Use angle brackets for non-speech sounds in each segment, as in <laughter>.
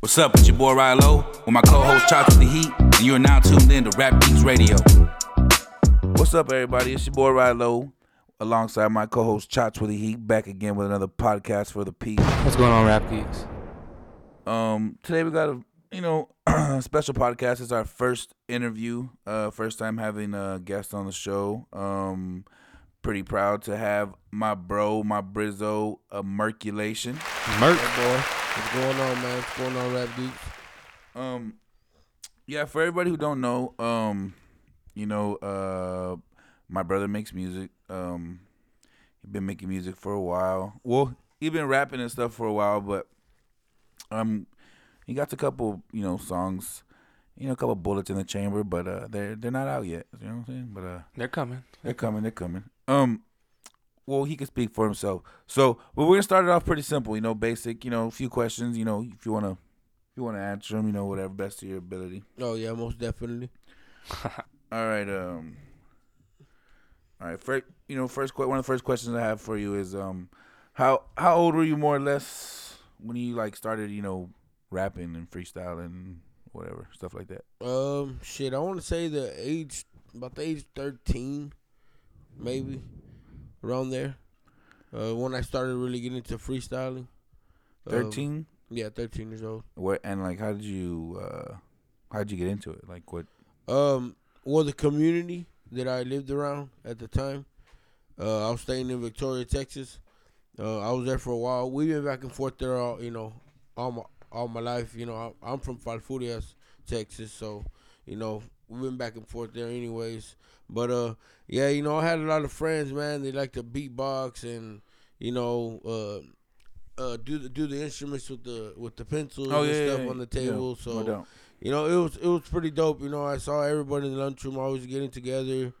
What's up? It's your boy Rilo with my co-host Chach the Heat, and you are now tuned in to Rap Geeks Radio. What's up, everybody? It's your boy Rilo, alongside my co-host Chach with the Heat, back again with another podcast for the Peace. What's going on, Rap Geeks? Um, today we got a you know <clears throat> special podcast. It's our first interview, uh, first time having a guest on the show. Um, pretty proud to have my bro, my Brizzo, a Merculation. Merc. boy. What's going on, man? What's going on, Rap Geeks? Um, yeah, for everybody who don't know, um, you know, uh, my brother makes music. Um, he's been making music for a while. Well, he's been rapping and stuff for a while, but um, he got a couple, you know, songs, you know, a couple bullets in the chamber, but uh, they're they're not out yet. You know what I'm saying? But uh, They're coming. they're coming. They're coming. Um, well, he can speak for himself. So, but we're gonna start it off pretty simple. You know, basic. You know, a few questions. You know, if you wanna, if you wanna answer them, you know, whatever best to your ability. Oh yeah, most definitely. <laughs> All right. Um. All right. First, you know, first one of the first questions I have for you is um, how how old were you more or less when you like started, you know, rapping and freestyling, whatever stuff like that. Um, shit, I want to say the age about the age thirteen, maybe around there. Uh, when I started really getting into freestyling. Um, Thirteen. yeah, thirteen years old. what and like how did you uh, how did you get into it? Like what? Um, well, the community that I lived around at the time, uh, I was staying in Victoria, Texas. Uh, I was there for a while. We've been back and forth there, all you know, all my all my life. You know, I, I'm from Falfurrias, Texas, so you know we've been back and forth there, anyways. But uh, yeah, you know, I had a lot of friends, man. They like to beatbox and you know, uh, uh, do the do the instruments with the with the pencils Oh, and yeah, stuff yeah, on the table. No so you know, it was it was pretty dope. You know, I saw everybody in the lunchroom always getting together. You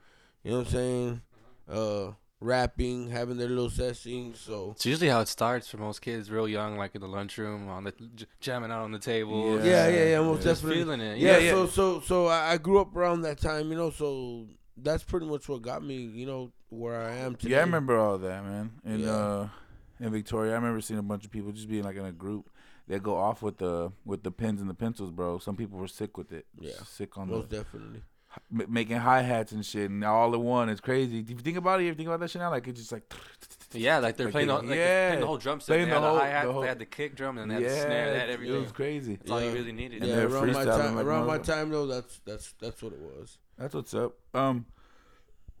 know what I'm saying? Uh, rapping, having their little sessions. So It's usually how it starts for most kids, real young, like in the lunchroom, on the j- jamming out on the table. yeah, yeah, yeah, most Just definitely. feeling it. Yeah, Yeah, so yeah. so so I I grew up around that time. You know, so that's pretty much what got me. You know, where I am today. Yeah, I remember all that, man. In Yeah. uh, in Victoria, I remember seeing a bunch of people just being like in a group. They go off with the with the pens and the pencils, bro. Some people were sick with it. Yeah. Sick on Most the definitely. M- making hi hats and shit, and all in one. It's crazy. If you think about it, you think about that shit now, like it's just like Yeah, like they're Like playing, they- the, like yeah. playing the whole drum set. Playing They the had the, whole- hi-hat, the whole- they had the kick drum, and they yeah, had the snare, they had it everything. was crazy. That's all you really needed. And yeah, around my time. like around my time though, that's that's that's what it was. That's what's up. Um, <coughs>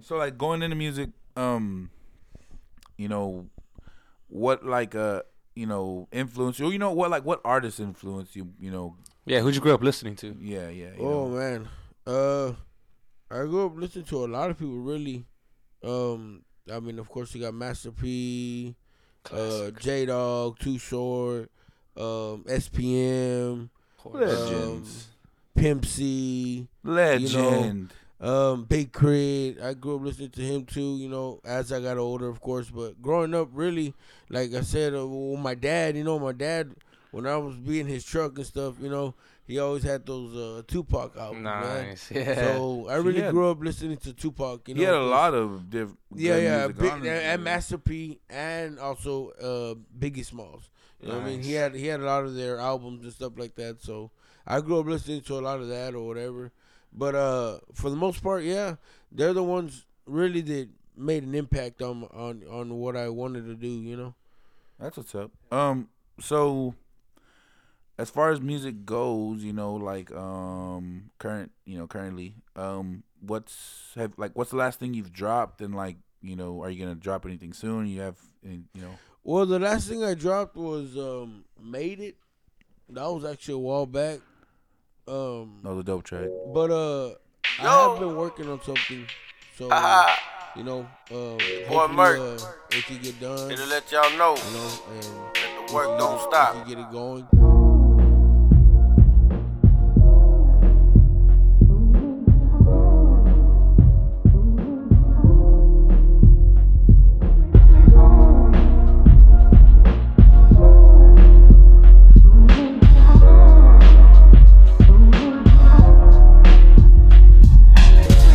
so like going into music, um, you know, what like uh, you know, influence you? You know what like what artists influence you? You know, Yeah, who'd you grow up listening to? yeah, yeah. Oh know. man, uh, I grew up listening to a lot of people. Really, um, I mean, of course, you got Master P, uh, J Dog, Too Short, um, SPM, legends, Pimp C, legend. um, Big Crit. I grew up listening to him too. You know, as I got older, of course. But growing up, really, like I said, uh, well, my dad. You know, my dad. When I was being his truck and stuff, you know, he always had those uh, Tupac albums, man. Nice. Yeah. So I really had- grew up listening to Tupac. You know, he had a lot of different. Yeah, yeah, big, and, and. Master P, and also uh, Biggie Smalls. You know what I mean? He had he had a lot of their albums and stuff like that. So I grew up listening to a lot of that or whatever. But uh, for the most part, yeah, they're the ones really that made an impact on on on what I wanted to do. You know? That's what's up. Um, so as far as music goes, you know, like um, current, you know, currently, um, what's have like what's the last thing you've dropped, and like, you know, are you gonna drop anything soon? You have, any, you know, Well, the last thing I dropped was um, "Made It." That was actually a while back. Um, no, the dope track. But uh, I have been working on something, so <laughs> you know, um, hopefully, Merc. uh, it can get done. And to let y'all know, You know, and the work we don't stop. We can get it going.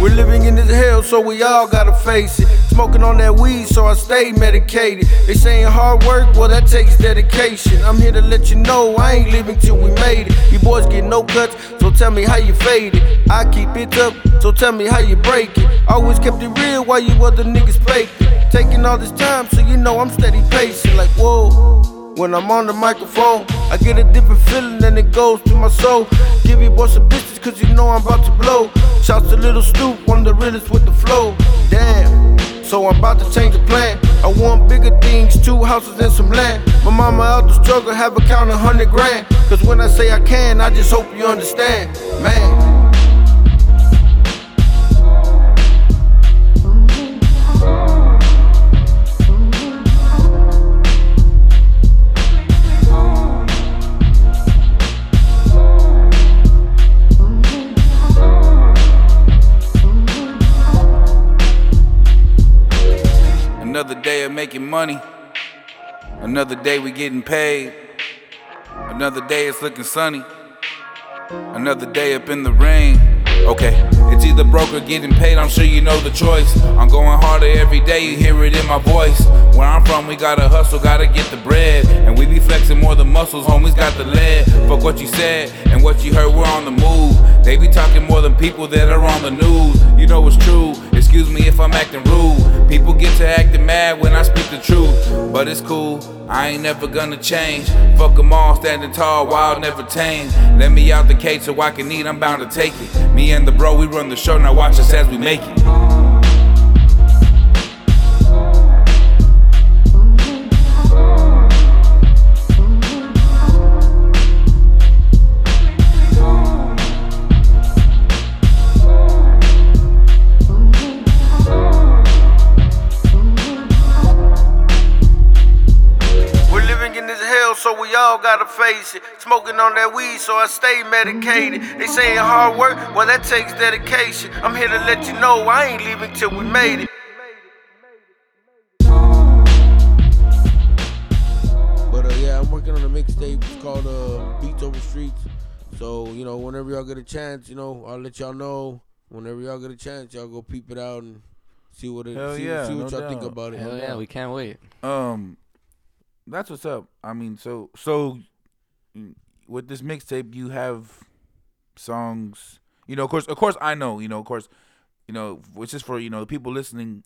We're living in this hell so we all gotta face it. Smoking on that weed, so I stay medicated. They saying hard work, well, that takes dedication. I'm here to let you know I ain't leaving till we made it. You boys get no cuts, so tell me how you faded. I keep it up, so tell me how you break it. Always kept it real while you other niggas faked it. Taking all this time, so you know I'm steady pacing. Like, whoa. When I'm on the microphone, I get a different feeling and it goes through my soul. Give you boys some bitches, cause you know I'm about to blow. Shouts to Little Stoop, one of the realest with the flow. Damn. So I'm about to change the plan. I want bigger things, two houses and some land. My mama out the struggle, have a count a hundred grand. Cause when I say I can, I just hope you understand. Man. Another day of making money. Another day we getting paid. Another day it's looking sunny. Another day up in the rain. Okay, it's either broke or getting paid, I'm sure you know the choice. I'm going harder every day, you hear it in my voice. Where I'm from, we gotta hustle, gotta get the bread. And we be flexing more than muscles, homies got the lead. Fuck what you said and what you heard, we're on the move. They be talking more than people that are on the news. You know it's true, excuse me if I'm acting rude. People get to acting mad when I speak the truth, but it's cool. I ain't never gonna change. Fuck them all, standing tall, wild, never tame. Let me out the cage so I can eat, I'm bound to take it. Me and the bro, we run the show, now watch us as we make it. Face it. Smoking on that weed, so I stay medicated. They saying hard work, well, that takes dedication. I'm here to let you know I ain't leaving till we made it. But uh, yeah, I'm working on a mixtape It's called uh, Beats Over Streets. So you know, whenever y'all get a chance, you know, I'll let y'all know. Whenever y'all get a chance, y'all go peep it out and see what it Hell see, yeah, see what no y'all think about it. Hell yeah, we can't wait. Um, that's what's up. I mean, so so with this mixtape, you have songs. You know, of course, of course, I know. You know, of course, you know, which is for you know the people listening.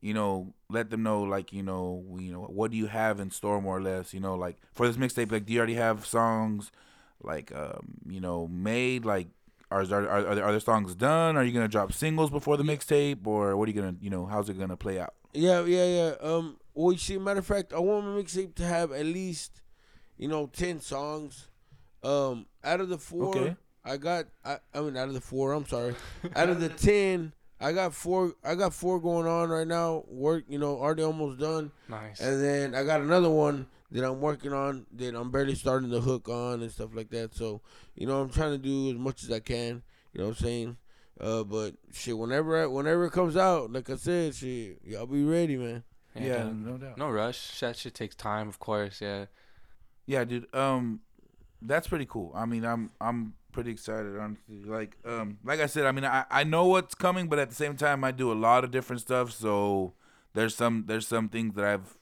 You know, let them know like you know, you know, what do you have in store more or less. You know, like for this mixtape, like do you already have songs like um, you know made like. Are, are, are, are there, are there songs done? Are you gonna drop singles before the mixtape, or what are you gonna, you know, how's it gonna play out? Yeah, yeah, yeah. Um, well, you see, matter of fact, I want my mixtape to have at least, you know, ten songs. Um, out of the four, Okay. I got. I, I mean, out of the four, I'm sorry. <laughs> out of the ten, I got four. I got four going on right now. Work, you know, already almost done. Nice. And then I got another one that I'm working on that I'm barely starting to hook on and stuff like that. So, you know, I'm trying to do as much as I can. You know what I'm saying? Uh, but shit, whenever I, whenever it comes out, like I said, shit, y'all be ready, man. Yeah, uh, no doubt. No rush. That shit takes time, of course. Yeah. Yeah, dude. Um, that's pretty cool. I mean, I'm I'm pretty excited. Honestly, like um, like I said, I mean, I I know what's coming, but at the same time, I do a lot of different stuff. So there's some there's some things that I've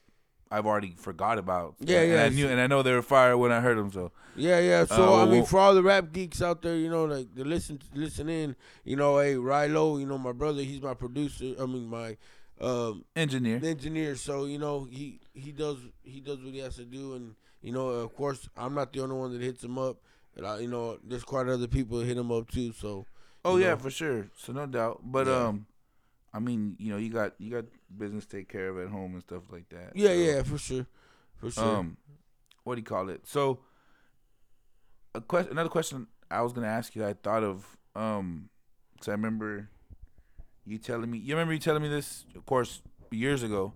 I've already forgot about. Yeah, and yeah, I knew, and I know they were fire when I heard them. So Yeah, yeah. So Uh, I mean, for all the rap geeks out there, you know, like to listen, listen in. You know, hey, Rilo, you know, my brother, he's my producer. I mean, my um, engineer. engineer. So you know, he he does he does what he has to do, and you know, of course, I'm not the only one that hits him up. I, you know, there's quite other people that hit him up too. So Oh yeah, know. for sure. So no doubt. But Yeah. um, I mean, you know, you got you got business to take care of at home and stuff like that. yeah, So, yeah, for sure, for sure. Um, what do you call it? So, a question, another question I was gonna ask you. I thought of, um, because I remember you telling me. You remember you telling me this, of course, years ago,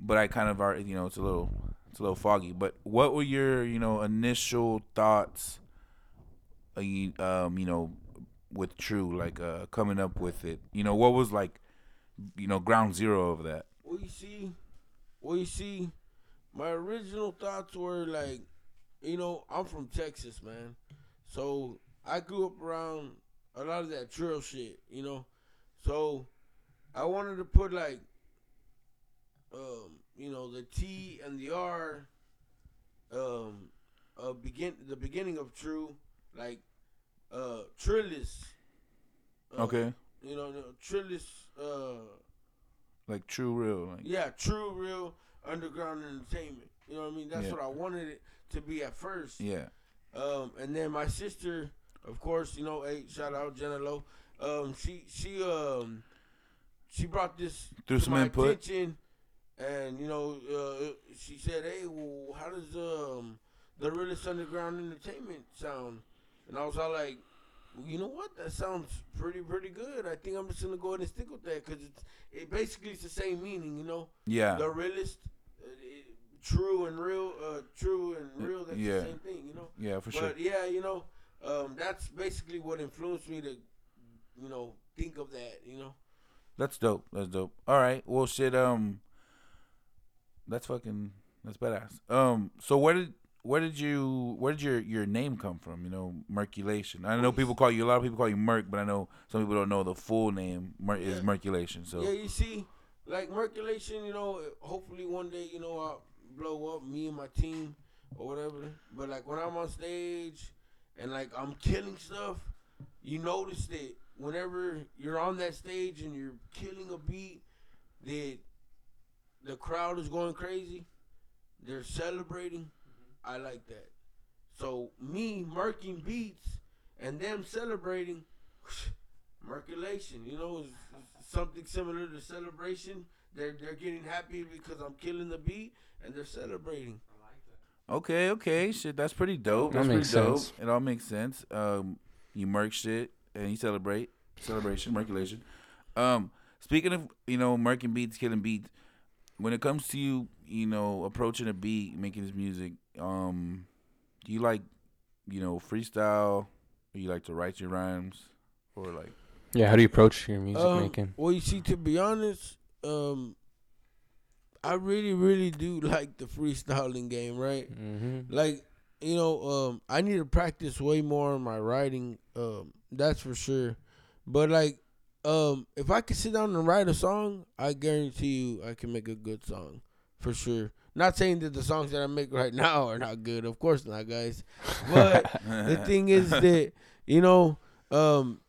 but I kind of already, you know, it's a little, it's a little foggy. But what were your, you know, initial thoughts? Uh, you, um, you know, with True, like uh, coming up with it. You know, what was like, you know, ground zero of that. Well, you see, well, you see, my original thoughts were like, you know, I'm from Texas, man. So I grew up around a lot of that trail shit, you know. So I wanted to put like, um, you know, the T and the R, um, uh, begin the beginning of true, like, uh, Trillis. Uh, Okay, You know, the Trillis. Uh, like true, real. Like, yeah, true, real underground entertainment. You know what I mean? That's Yeah. what I wanted it to be at first. yeah. Um, and then my sister, of course, you know, hey, shout out Jenna Lowe. Um, she she um she brought this Through some my input. attention, and you know, uh, she said, "Hey, well, how does um the realest underground entertainment sound?" And I was all like, well, "You know what? That sounds pretty pretty good. I think I'm just gonna go ahead and stick with that because it's it basically it's the same meaning, you know." Yeah. the realist, uh, it, true and real, uh, true and real. That's Yeah. the same thing, you know. Yeah, for sure. But yeah, you know, um, that's basically what influenced me to, you know, think of that. You know. That's dope. That's dope. All right. Well, shit. Um, that's fucking. That's badass. Um. So where did where did you where did your your name come from? You know, Merculation. I know people call you a lot of people call you Merc, but I know some people don't know the full name. Mer- is Yeah. Merculation. So Yeah, you see, like Merculation, you know, hopefully one day, you know, I'll blow up me and my team or whatever. But like when I'm on stage and like I'm killing stuff, you notice that whenever you're on that stage and you're killing a beat, that the crowd is going crazy. They're celebrating. I like that. So me murking beats and them celebrating, <sighs> Merculation, you know, is, is something similar to celebration. They're they're getting happy because I'm killing the beat and they're celebrating. okay, okay, shit. That's pretty dope. That That's makes pretty dope. sense. It all makes sense. Um, you Merc shit and you celebrate celebration, Merculation. Um, speaking of you know Merkin beats, killing beats. When it comes to you, you know, approaching a beat, making this music, um, do you like, you know, freestyle? Or you like to write your rhymes, or like, Yeah, how do you approach your music Um, making? Well, you see, to be honest, um, I really, really do <laughs> like the freestyling game, right? Mm-hmm. Like, you know, um, I need to practice way more on my writing. Um, that's for sure. But like, um, if I could sit down and write a song, I guarantee you I can make a good song, for sure. Not saying that the songs that I make right <laughs> now are not good, of course not, guys. But the <laughs> thing is that you know, um,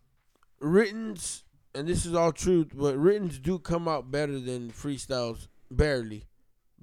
written's and this is all truth, but written's do come out better than freestyles, barely,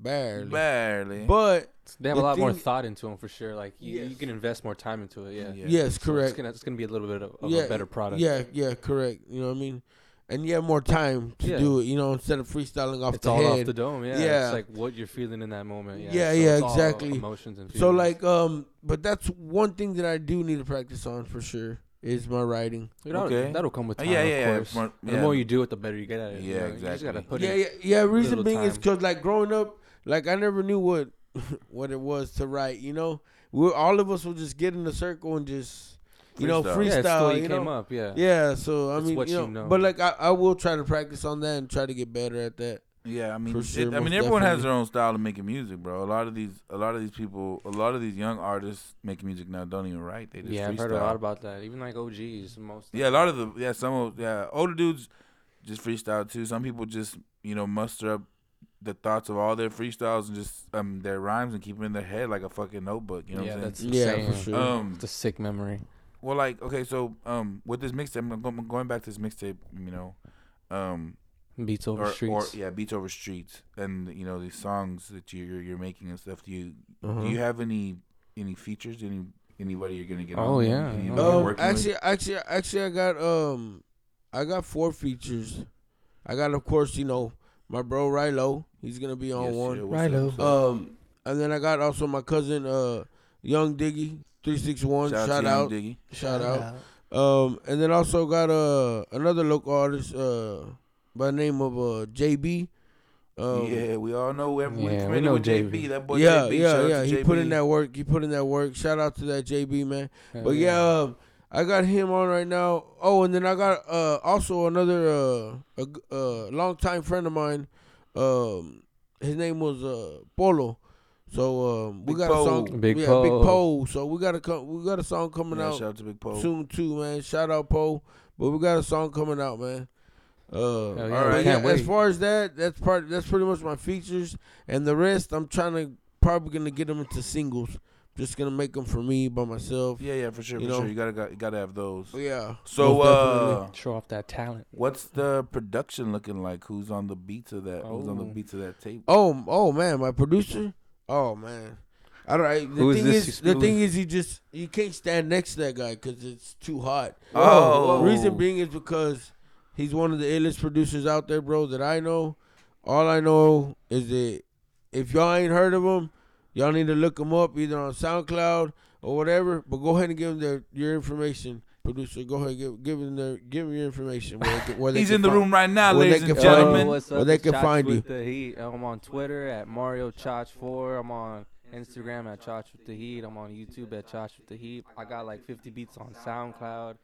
barely. barely? But They have the a lot more thought into them for sure. Like you, you can invest more time into it. Yeah. Yeah. yes, So it's correct. gonna it's gonna be a little bit of, of yeah, a better product. Yeah, yeah, correct. You know what I mean? And you have more time to Yeah. do it. You know, instead of freestyling off It's the all head. off the dome. Yeah. Yeah. It's like what you're feeling in that moment. Yeah. Yeah, So yeah, exactly. Emotions and feelings. so like, um, but that's one thing that I do need to practice on for sure is my writing. You know, Okay. that'll come with Uh, time. yeah, of yeah, yeah, course. more- yeah. The more you do it, the better you get at it. you Yeah, know? You just gotta exactly. put yeah, yeah, yeah. Reason little being is because like growing up, like I never knew what <laughs> what it was to write. You know, we all of us would just get in a circle and just you know Freestyle. freestyle. Yeah, it's you, you came know? up. Yeah. Yeah, so I It's mean, what you know, you know. but like I, I will try to practice on that and try to get better at that. Yeah, I mean, For it- sure, I mean, most everyone has their own style of making music, bro. A lot of these, a lot of these people, a lot of these young artists making music now don't even write. They just Yeah, I've heard a lot about that. Even like OGs, most. Yeah, a lot of the yeah, some of yeah, older dudes just freestyle too. Some people just you know muster up the thoughts of all their freestyles and just um their rhymes and keep them in their head like a fucking notebook. You know yeah, what I'm that's saying? Yeah, insane. for sure. Um, It's a sick memory. well, like okay, so um with this mixtape, I'm going back to this mixtape. You know, um Beats over or, streets. or yeah, beats over streets, and you know these songs that you're you're making and stuff. Do you Uh-huh. do you have any any features? Any anybody you're gonna get? Oh, on? yeah. Anybody Oh, Um, working with? actually, actually, actually, I got um, I got four features. I got, of course, you know, my bro Rilo. He's gonna be on Yes, one. sir. Rilo. Um, and then I got also my cousin, uh, Young Diggy, three six one. Shout, Shout, out, out, to Diggy. shout out. Um, and then also got uh another local artist, uh, by the name of uh JB. Um, yeah, we all know. We, we, Yeah, we know with JB. JB. That boy yeah, JB. yeah, shout out yeah. He JB. put in that work. He put in that work. Shout out to that JB man. Hell But yeah, um, I got him on right now. Oh, and then I got uh, also another uh, a g- uh, longtime friend of mine. Um, his name was uh, Polo. So um, we Big got Po. a song. Big yeah, Po. Big Po. So we got a co- we got a song coming Yeah, out shout out to Big Poe. soon too, man. Shout out Poe. But we got a song coming out, man. Uh, yeah, but yeah, as far as that, that's part. That's pretty much my features, and the rest, I'm trying to probably gonna get them into singles. Just gonna make them for me by myself. Yeah, yeah, for sure, You for know? sure. You gotta got, you gotta have those. But yeah. So, most uh, Show off that talent. what's the production looking like? Who's on the beats of that? Who's on the Oh. beats of that tape? Oh, oh man, my producer. Oh man, I don't. I, the Who is thing this is, the thing is, you just you can't stand next to that guy because it's too hot. Oh. reason being is because he's one of the illest producers out there, bro. That I know. All I know is that if y'all ain't heard of him, y'all need to look them up either on SoundCloud or whatever. But go ahead and give them their your information, producer. Go ahead, give give him their give him your information. Where they where they He's can in the room right now, where they ladies can and find gentlemen. you. what's Where up? they can Chach find with you. The heat. I'm on Twitter at Mario Chach Four. I'm on Instagram at Chach with the Heat. I'm on YouTube at Chach with the Heat. I got like 50 beats on SoundCloud.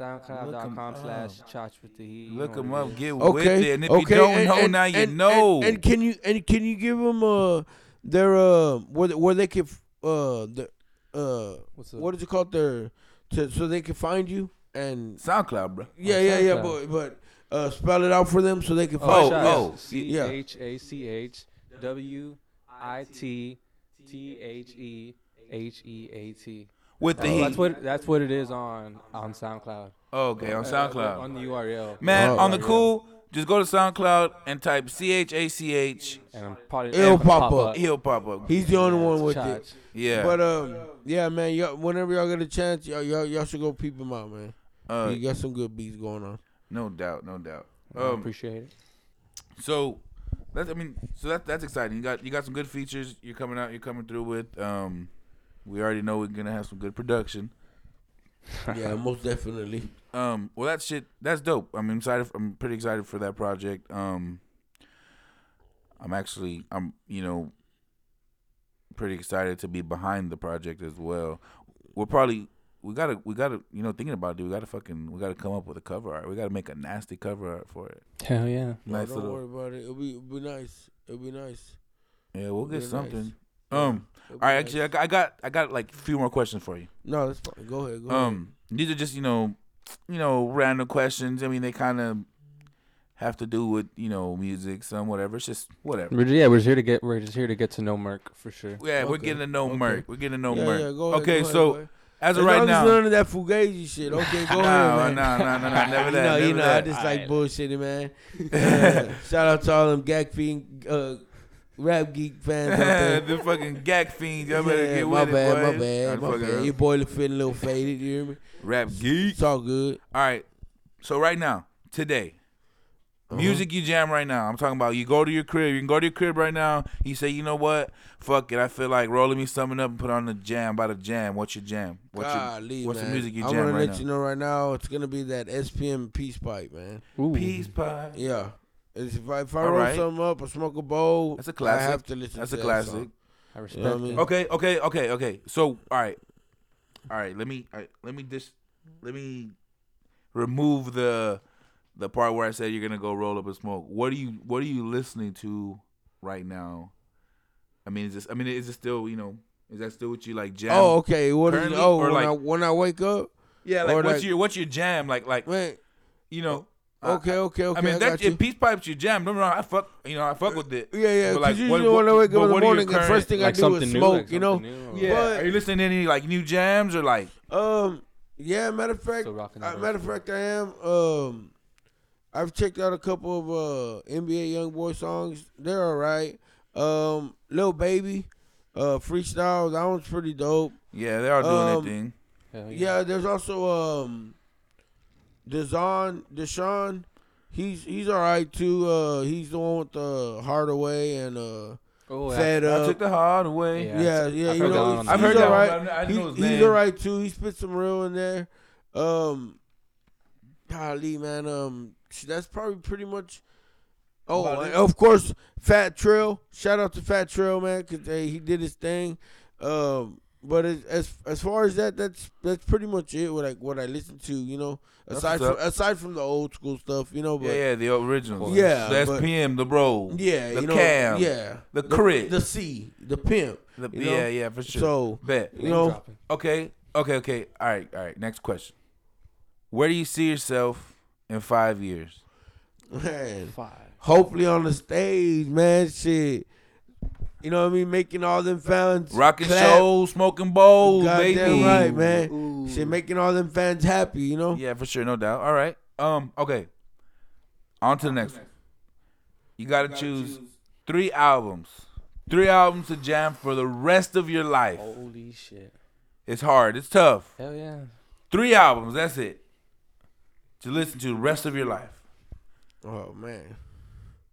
SoundCloud.com slash up. Chach with the Heat. Look them up, it is. get with Okay. it. And if okay. you don't and, know, and, now you and, know. And, and can you and can you give them uh their uh where where they can uh the uh What's up? what is it called their to, so they can find you and SoundCloud, bro. yeah yeah yeah SoundCloud. but but uh spell it out for them so they can Oh, find Chach. you. oh, C yeah. H A C H W I T T H E H E A T. With the Oh, heat. that's what that's what it is on on SoundCloud. Oh, okay, on Uh, SoundCloud. on the URL. Man, Oh, on the yeah. cool, just go to SoundCloud and type C H A C H. and I'm probably It'll and pop up. He'll pop up. He's the only one with Chach. it. Yeah. But um yeah man y'all, whenever y'all get a chance y'all y'all, y'all should go peep him out man. uh, you got some good beats going on. no doubt, no doubt. I Um, appreciate it. so that's I mean, so that that's exciting. You got you got some good features. You're coming out. You're coming through with. Um, we already know we're gonna have some good production. Yeah, most definitely. Um, well, that shit, that's dope. I'm excited. I'm pretty excited for that project. Um, I'm actually, I'm, you know, pretty excited to be behind the project as well. We're probably, we gotta, we gotta, you know, thinking about it, we gotta fucking, we gotta come up with a cover art. We gotta make a nasty cover art for it. Hell yeah. No, Nice don't little, worry about it. It'll be, it'll be nice. It'll be nice. yeah, we'll get something. nice. Um, It'll all right, nice. actually, I got, I got, I got like a few more questions for you. No, that's fine. Go ahead. Go Um, these are just you know, you know, random questions. I mean, they kind of have to do with you know music, some whatever. It's just whatever. We're, yeah, we're just here to get we're just here to get to know Merc for sure. Yeah, we're getting to know okay. Merc. We're getting to know ahead. Merc. Yeah, yeah, go ahead. okay, go ahead, so go ahead. as as of right long as now, none of that fugazi shit. <laughs> Okay, go no, ahead, man. no, no, no, no, never that. <laughs> you that. know, you never know, I that. just like bullshitting, man. <laughs> Uh, shout out to all them gag fiend, uh, rap geek fans out <laughs> there. the fucking gag fiends. Y'all better Yeah, get my with bad, it, my boys. bad, I'm my bad. around. Your boy look feeling a little faded. You hear me? Rap geek. It's all good. All right. So right now, today, Uh-huh. music you jam right now. I'm talking about you go to your crib. You can go to your crib right now. You say, you know what? Fuck it. I feel like rolling me something up and put on the jam by the jam. What's your jam? What's Golly, your what's man. the music you jam I'm gonna right let now? you know right now. It's gonna be that SPM Peace Pipe, man. Ooh. Peace pie. Yeah. It's if I, if I All roll right. something up or smoke a bowl, That's a classic. I have to listen That's to a that classic. song. I respect You know what I mean? Okay, okay, okay, okay. So, all right, all right. Let me, all right, let me just, let me remove the the part where I said you're gonna go roll up and smoke. What are you, what are you listening to right now? I mean, is this? I mean, is it still, you know, is that still what you like jam? Oh, okay. What is Oh, when, like- I, when I wake up, yeah. Like, what's like- your what's your jam? Like, like man. you know. Okay, okay, okay. I mean, I that got you. if peace pipes your jam. Don't get me wrong. I fuck, you know, I fuck with it. Yeah, yeah. But, Because like, usually what- when I wake up in the are your morning, the first thing Like I do is new, smoke. like you know. new, Yeah. But- are you listening to any like new jams or like? Um. Yeah. Matter of fact. Still uh, matter of fact, I am. Um. I've checked out a couple of uh NBA YoungBoy songs. They're all right. Um. Lil Baby. Uh. Freestyle. That one's pretty dope. Yeah, they are doing Um, their thing. Hell Yeah, there's also um Deshaun Deshaun. He's he's all right too. Uh he's the one with the Hardaway and uh Oh, yeah. Fed I Up. took the hard away. Yeah. yeah, yeah, I've you heard that know, one he's, I've heard he's that all one, right. but I He- he's all right too. He spit some real in there. Um golly, man, um that's probably pretty much Oh, and of course, Fat Trel. Shout out to Fat Trel, man, because he did his thing. Um, but as, as as far as that, that's that's pretty much it. What I what I listen to, you know, aside from aside from the old school stuff, you know. But Yeah, yeah, the original. Yeah, the but- SPM, the bro. yeah, the you know, cam, yeah, the crit, the C, the pimp. the, you know? yeah, yeah, for sure. So Bet. you know, dropping. Okay, okay, okay. All right, all right. Next question. Where do you see yourself in five years? Man, Five. hopefully on the stage, man. Shit, you know what I mean? Making all them fans Rocking clap. shows, smoking bowls, Goddamn baby. right, man. Ooh. Shit, making all them fans happy. You know? Yeah, for sure, no doubt. All right. Um. Okay. On to the next one. You gotta choose three albums. Three albums to jam for the rest of your life. Holy shit. It's hard. It's tough. Hell yeah. Three albums. That's it. To listen to the rest of your life. Oh man,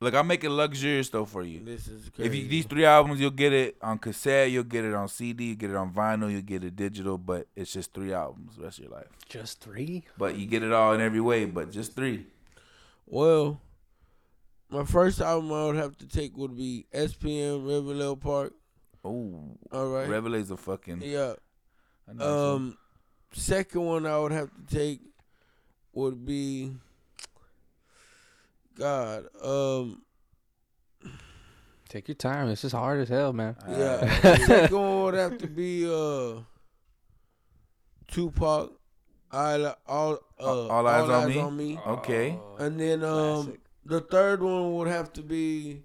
Look, I'm making luxurious though for you. this is crazy. If you these three albums, you'll get it on cassette, you'll get it on CD, you get it on vinyl, you'll get it digital, but it's just three albums the rest of your life. Just three? But you get it all in every way, but just three. well, my first album I would have to take would be SPM Reveille Park. Oh, All right. Reveille's a fucking. yeah. Um, second one I would have to take would be God. Um, Take your time. This is hard as hell, man. some. yeah. second one would have to be uh Tupac. I li- all uh, All Eyez on Me? me. Okay. And then um Classic. the third one would have to be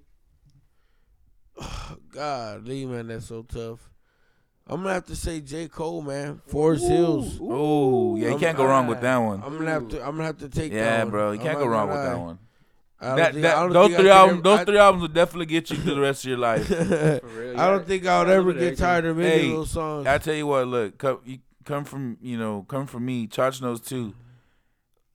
<sighs> God, Lee man, that's so tough. I'm gonna have to say J. Cole, man. Forest Hills. Oh, yeah, you I'm- can't go wrong with that one. I'm gonna have to. I'm gonna have to take. that Yeah, bro, you can't not go wrong gonna with that one. I don't That, think- that- those three albums, those I- three albums will definitely get you through the rest of your life. <laughs> For real. I don't think I'll ever get tired of any Hey, of those songs. I tell you what, look, come, you come from you know, come from me. Charge knows too.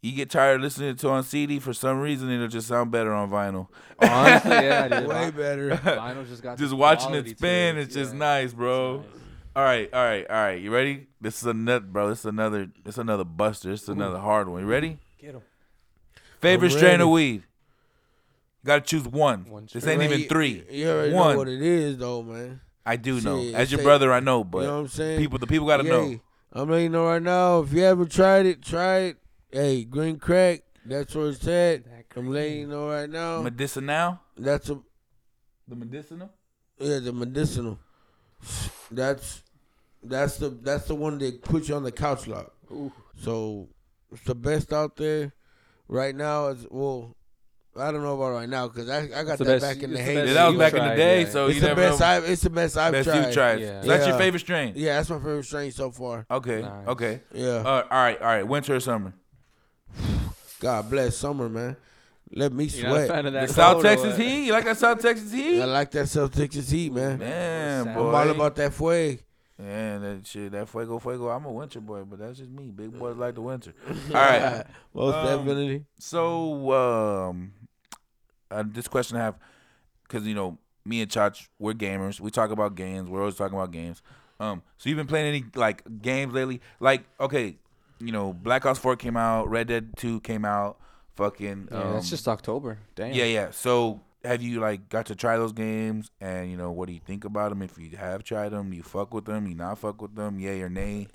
You get tired of listening to it on CD for some reason, it'll just sound better on vinyl. Oh, honestly, yeah, dude. <laughs> Way better. <laughs> Vinyl just got Just watching it spin, it. it's just nice, bro. Nice. All right, all right, all right. You ready? This is another, bro. This is another. This is another buster. It's is another hard one. You ready? Get 'em. Favorite strain of weed. You gotta choose one. One this strain. ain't even three. You already One. know what it is, though, man. I do know. As your say- brother, I know, but you know what I'm saying? people, the people gotta Yay. know. I'm letting you know right now. If you haven't tried it, try it. Hey, green crack. That's where it's at. That I'm letting you know right now. Medicinal. That's a The medicinal. yeah, the medicinal. That's that's the that's the one that puts you on the couch lock. Ooh. So it's the best out there right now. Is well, I don't know about right now because I I got the that best- back in the it's the heyday. best Yeah, that was you've back in the tried, day, yeah. so it's you the never best know. I've it's the best I've Best tried. you've tried. Yeah. So that's your Yeah. favorite strain. Yeah, that's my favorite strain so far. Okay. Nice. Okay. Yeah. Uh, all right. All right. Winter or summer? God bless summer, man. Let me You're not a sweat. fan of that The South cold or Texas what? Heat. You like that South Texas Heat? I like that South Texas heat, man. Man, I'm boy. I'm all about that fuego. Yeah, that shit, that fuego, fuego. I'm a winter boy, but that's just me. Big boys like the winter. <laughs> All right. Most Um, definitely. So, um, uh, this question I have, because you know, me and Chach, we're gamers. We talk about games. We're always talking about games. Um, so you've been playing any like games lately? Like, okay, you know, Black Ops Four came out, Red Dead Two came out. Fucking, Yeah, um, that's just October. Damn. yeah, yeah. So have you like got to try those games? And you know, what do you think about them? If you have tried them, you fuck with them? You not fuck with them? Yay or nay?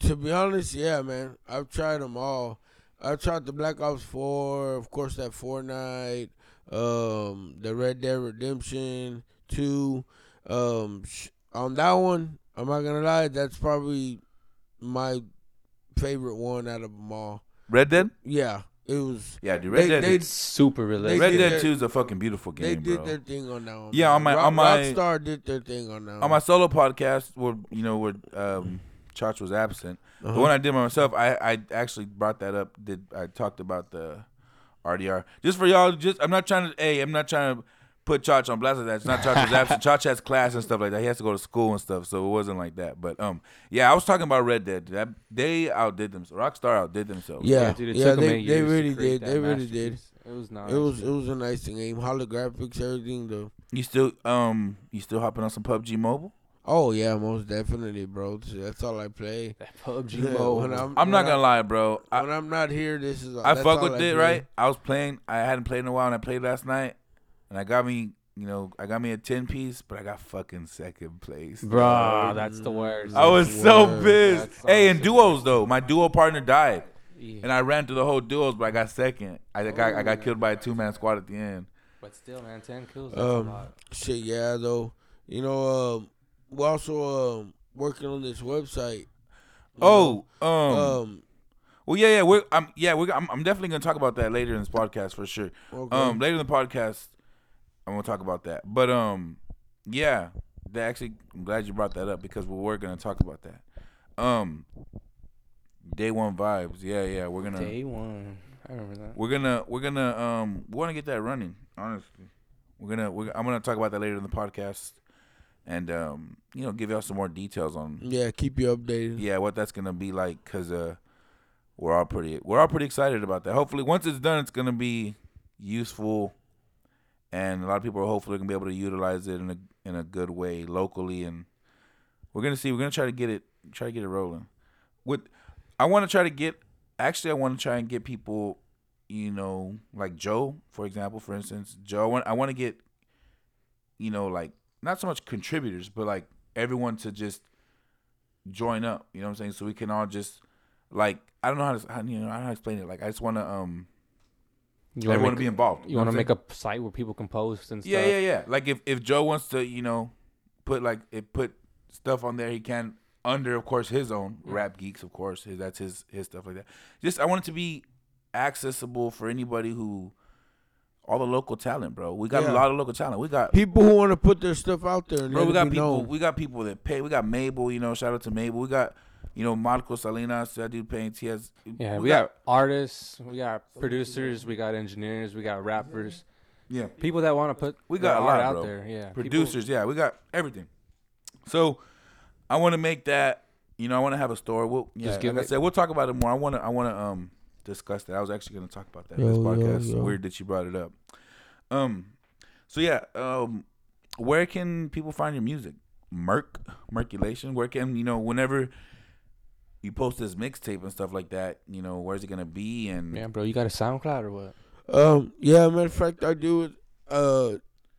To be honest, yeah, man. I've tried them all. I've tried the Black Ops 4, of course, that Fortnite, um, the Red Dead Redemption 2. Um, sh- on that one, I'm not going to lie, that's probably my favorite one out of them all. Red Dead? Yeah, it was. Yeah, dude. Red They- Dead. they- It's super realistic. Red Dead their- Two is a fucking beautiful game. They did bro. their thing on that one. Yeah, man. on my- Rock- on my- Rockstar did their thing on that one. on my solo podcast where you know where um Chach was absent. The Uh-huh. one I did by myself, I I actually brought that up. Did I talked about the RDR just for y'all? Just I'm not trying to. Hey, I'm not trying to put Chach on blast like that. It's not Chach was <laughs> absent. Chach has class and stuff like that. He has to go to school and stuff, so it wasn't like that. But um, yeah, I was talking about Red Dead. That they outdid themselves. Rockstar outdid themselves. Yeah, dude, it yeah, took 'em they, eight they really did. They really did. It was nice. It was it was a nice. Game holographics, everything. The You still um you still hopping on some PUBG Mobile? Oh yeah, most definitely, bro. That's all I play. <laughs> that PUBG Yeah, mode. when I'm, I'm not when gonna lie, bro. I, I, when I'm not here, this is. I fuck with I it, play. right? I was playing. I hadn't played in a while, and I played last night, and I got me, you know, I got me a ten piece, but I got fucking second place. Bro, that's the worst. I was so Word. pissed. That Hey, in duos though, my duo partner died, Yeah. and I ran through the whole duos, but I got second. I got I got killed by a two man squad at the end. But still, man, 10 kills, that's Um, a lot. Shit, yeah, though. You know, um, we're also um, working on this website. Oh, um, know. um, Well, yeah, yeah, we're I'm yeah, we're I'm, I'm definitely gonna talk about that later in this podcast for sure. Okay. Um, later in the podcast, I'm gonna talk about that. But um, yeah, they actually, I'm glad you brought that up because we were gonna talk about that. Um, day one vibes, yeah, yeah, we're gonna Day one. I remember that. we're gonna we're gonna um we want to get that running. Honestly, we're gonna we're, I'm gonna talk about that later in the podcast, and um you know give y'all some more details on yeah, keep you updated. yeah what that's gonna be like because uh we're all pretty we're all pretty excited about that. Hopefully, once it's done, it's gonna be useful, and a lot of people are hopefully gonna be able to utilize it in a in a good way locally, and we're gonna see. We're gonna try to get it try to get it rolling. With I want to try to get actually I want to try and get people, you know, like Joe, for example, for instance, Joe. I want I want to get, you know, like not so much contributors, but like everyone to just join up. You know what I'm saying? So we can all just like I don't know how to how, you know I don't know how to explain it. Like I just want to um You want to be involved. You want to make a site where people can post and I'm stuff. yeah yeah yeah. Like if if Joe wants to you know put like it put stuff on there he can under of course his own rap geeks of course his, that's his his stuff like that. Just I want it to be accessible for anybody who all the local talent, bro. We got Yeah. a lot of local talent. We got People who want to put their stuff out there Bro, we got people. known. We got people that pay. We got Mabel. You know, shout out to Mabel. We got, you know, Marco Salinas. That dude paints. He has. Yeah, we, got, artists, we got producers, we got engineers, we got rappers, yeah people that want to put We got a lot, out bro. there. Yeah, people- producers. Yeah, we got everything. So, I want to make that. You know, I want to have a store. We'll, yeah, Just give like I said, we'll talk about it more. I want to. I want to um discuss that. I was actually going to talk about that in Yo, this podcast. yo. Weird that you brought it up. Um, so yeah, um, where can people find your music? Merc, Merculation. Where can you know whenever you post this mixtape and stuff like that? You know, where's it gonna be? And Yeah, bro, you got a SoundCloud or what? Um, yeah, matter of fact, I do it. Uh,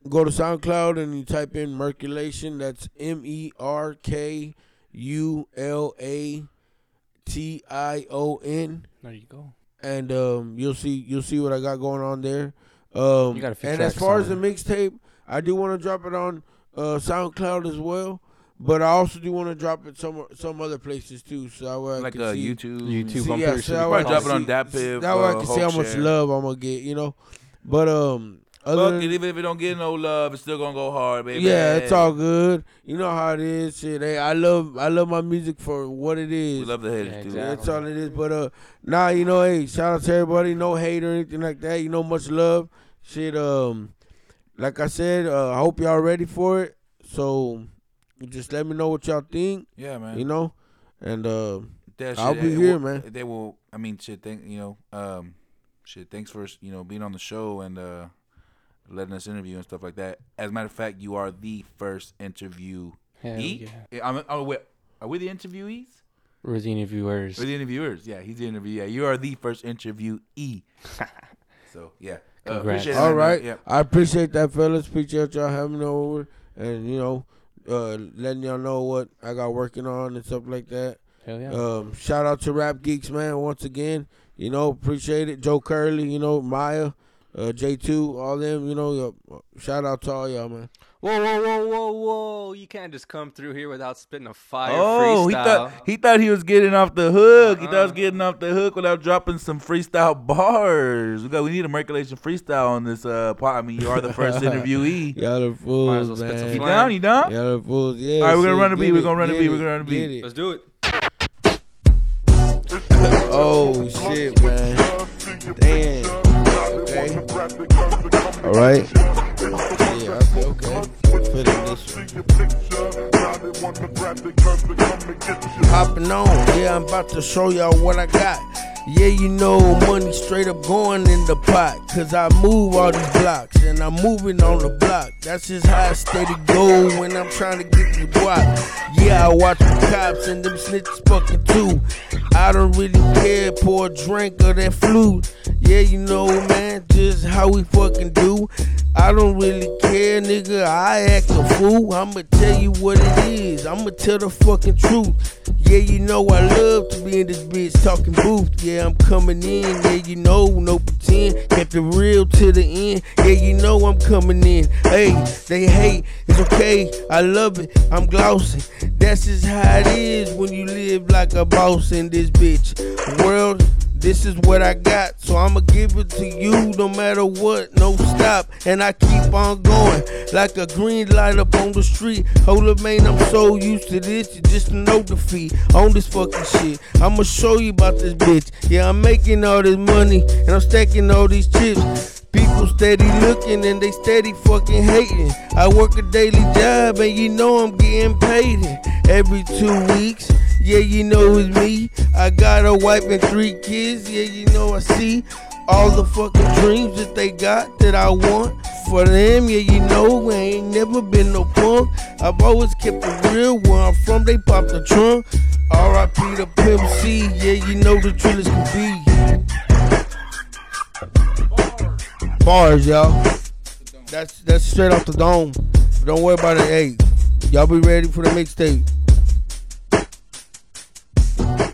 go to SoundCloud and you type in Merculation. That's M E R K U L A T I O N, There you go. and um, you'll see you'll see what I got going on there. Um, You got a and as far as the mixtape, I do want to drop it on uh, SoundCloud as well. But I also do want to drop it some some other places too, so that way I like can uh, see. YouTube. YouTube, See, I'm yeah, pretty so sure that way I probably drop it on see- DatPiff, That way I can see how much Share. love I'm gonna get, you know. But um, other Fuck it, even if it don't get no love, it's still gonna go hard, baby. yeah, it's all good. You know how it is. Shit, hey, I love I love my music for what it is. We love the haters, Yeah, dude. exactly. That's all it is. But uh, nah, you know, hey, shout out to everybody. No hate or anything like that. You know, much love. Shit, um, like I said, uh, I hope y'all ready for it. So, just let me know what y'all think. Yeah, man. You know, and uh, That I'll shit, be here, will- man. They will. I mean, shit. Thank you know. Um, shit. Thanks for you know being on the show and uh letting us interview and stuff like that. As a matter of fact, you are the first interview. Hell E? yeah. I'm, oh, wait, are we the interviewees? We're the interviewers. We're the interviewers. Yeah, he's the interview. Yeah, you are the first interviewee. <laughs> so yeah, uh, Congrats. appreciate it, all man. right, Yeah. I appreciate that, fellas. Appreciate y'all having me over, and you know, uh, letting y'all know what I got working on and stuff like that. Hell yeah. Um, shout out to Rap Geeks, man. Once again, you know, appreciate it. Joe Curley, you know, Maya, uh, J2, all them, you know. Uh, shout out to all y'all, man. whoa, whoa, whoa, whoa, whoa! You can't just come through here without spitting a fire Oh, freestyle. he thought he thought he was getting off the hook. He thought he was Uh-uh. getting off the hook without dropping some freestyle bars. We got we need a Merculation freestyle on this uh pod. I mean, you are the first <laughs> interviewee. Y'all the Might as fools, well spit some man. You down? You down? Y'all the fools, yeah. All right, we're gonna run a beat, get we're gonna run a beat, it, we're gonna run a beat. Let's do it. Oh, shit, man. Damn. All right. Yeah, in this one. Hopping on, yeah, I'm about to show y'all what I got. Yeah, you know, money straight up going in the pot. Cause I move all these blocks and I'm moving on the block. That's just how I steady go when I'm trying to get the block. Yeah, I watch the cops and them snitches fucking too. I don't really care, pour a drink of that flute. Yeah, you know, man, just how we fucking do. I don't really care, nigga. I act a fool. I'ma tell you what it I'ma tell the fucking truth. Yeah, you know I love to be in this bitch talking booth. Yeah, I'm coming in. Yeah, you know, no pretend. Kept it real to the end. Yeah, you know I'm coming in. Hey, they hate. It's okay. I love it. I'm glossing. That's just how it is when you live like a boss in this bitch. World This is what I got, so I'ma give it to you no matter what, no stop. And I keep on going like a green light up on the street. Hold up, man, I'm so used to this, you just know defeat on this fucking shit. I'ma show you about this bitch. Yeah, I'm making all this money and I'm stacking all these chips. People steady looking and they steady fucking hating. I work a daily job and you know I'm getting paid every two weeks. Yeah, you know it's me. I got a wife and three kids. Yeah, you know I see all the fucking dreams that they got that I want for them. Yeah, you know I ain't never been no punk. I've always kept it real. Where I'm from, they pop the trunk. R.I.P. to Pimp C. Yeah, you know the trillers can be. Bars, y'all. That's that's straight off the dome. Don't worry about it. Hey, y'all be ready for the mixtape. Bye.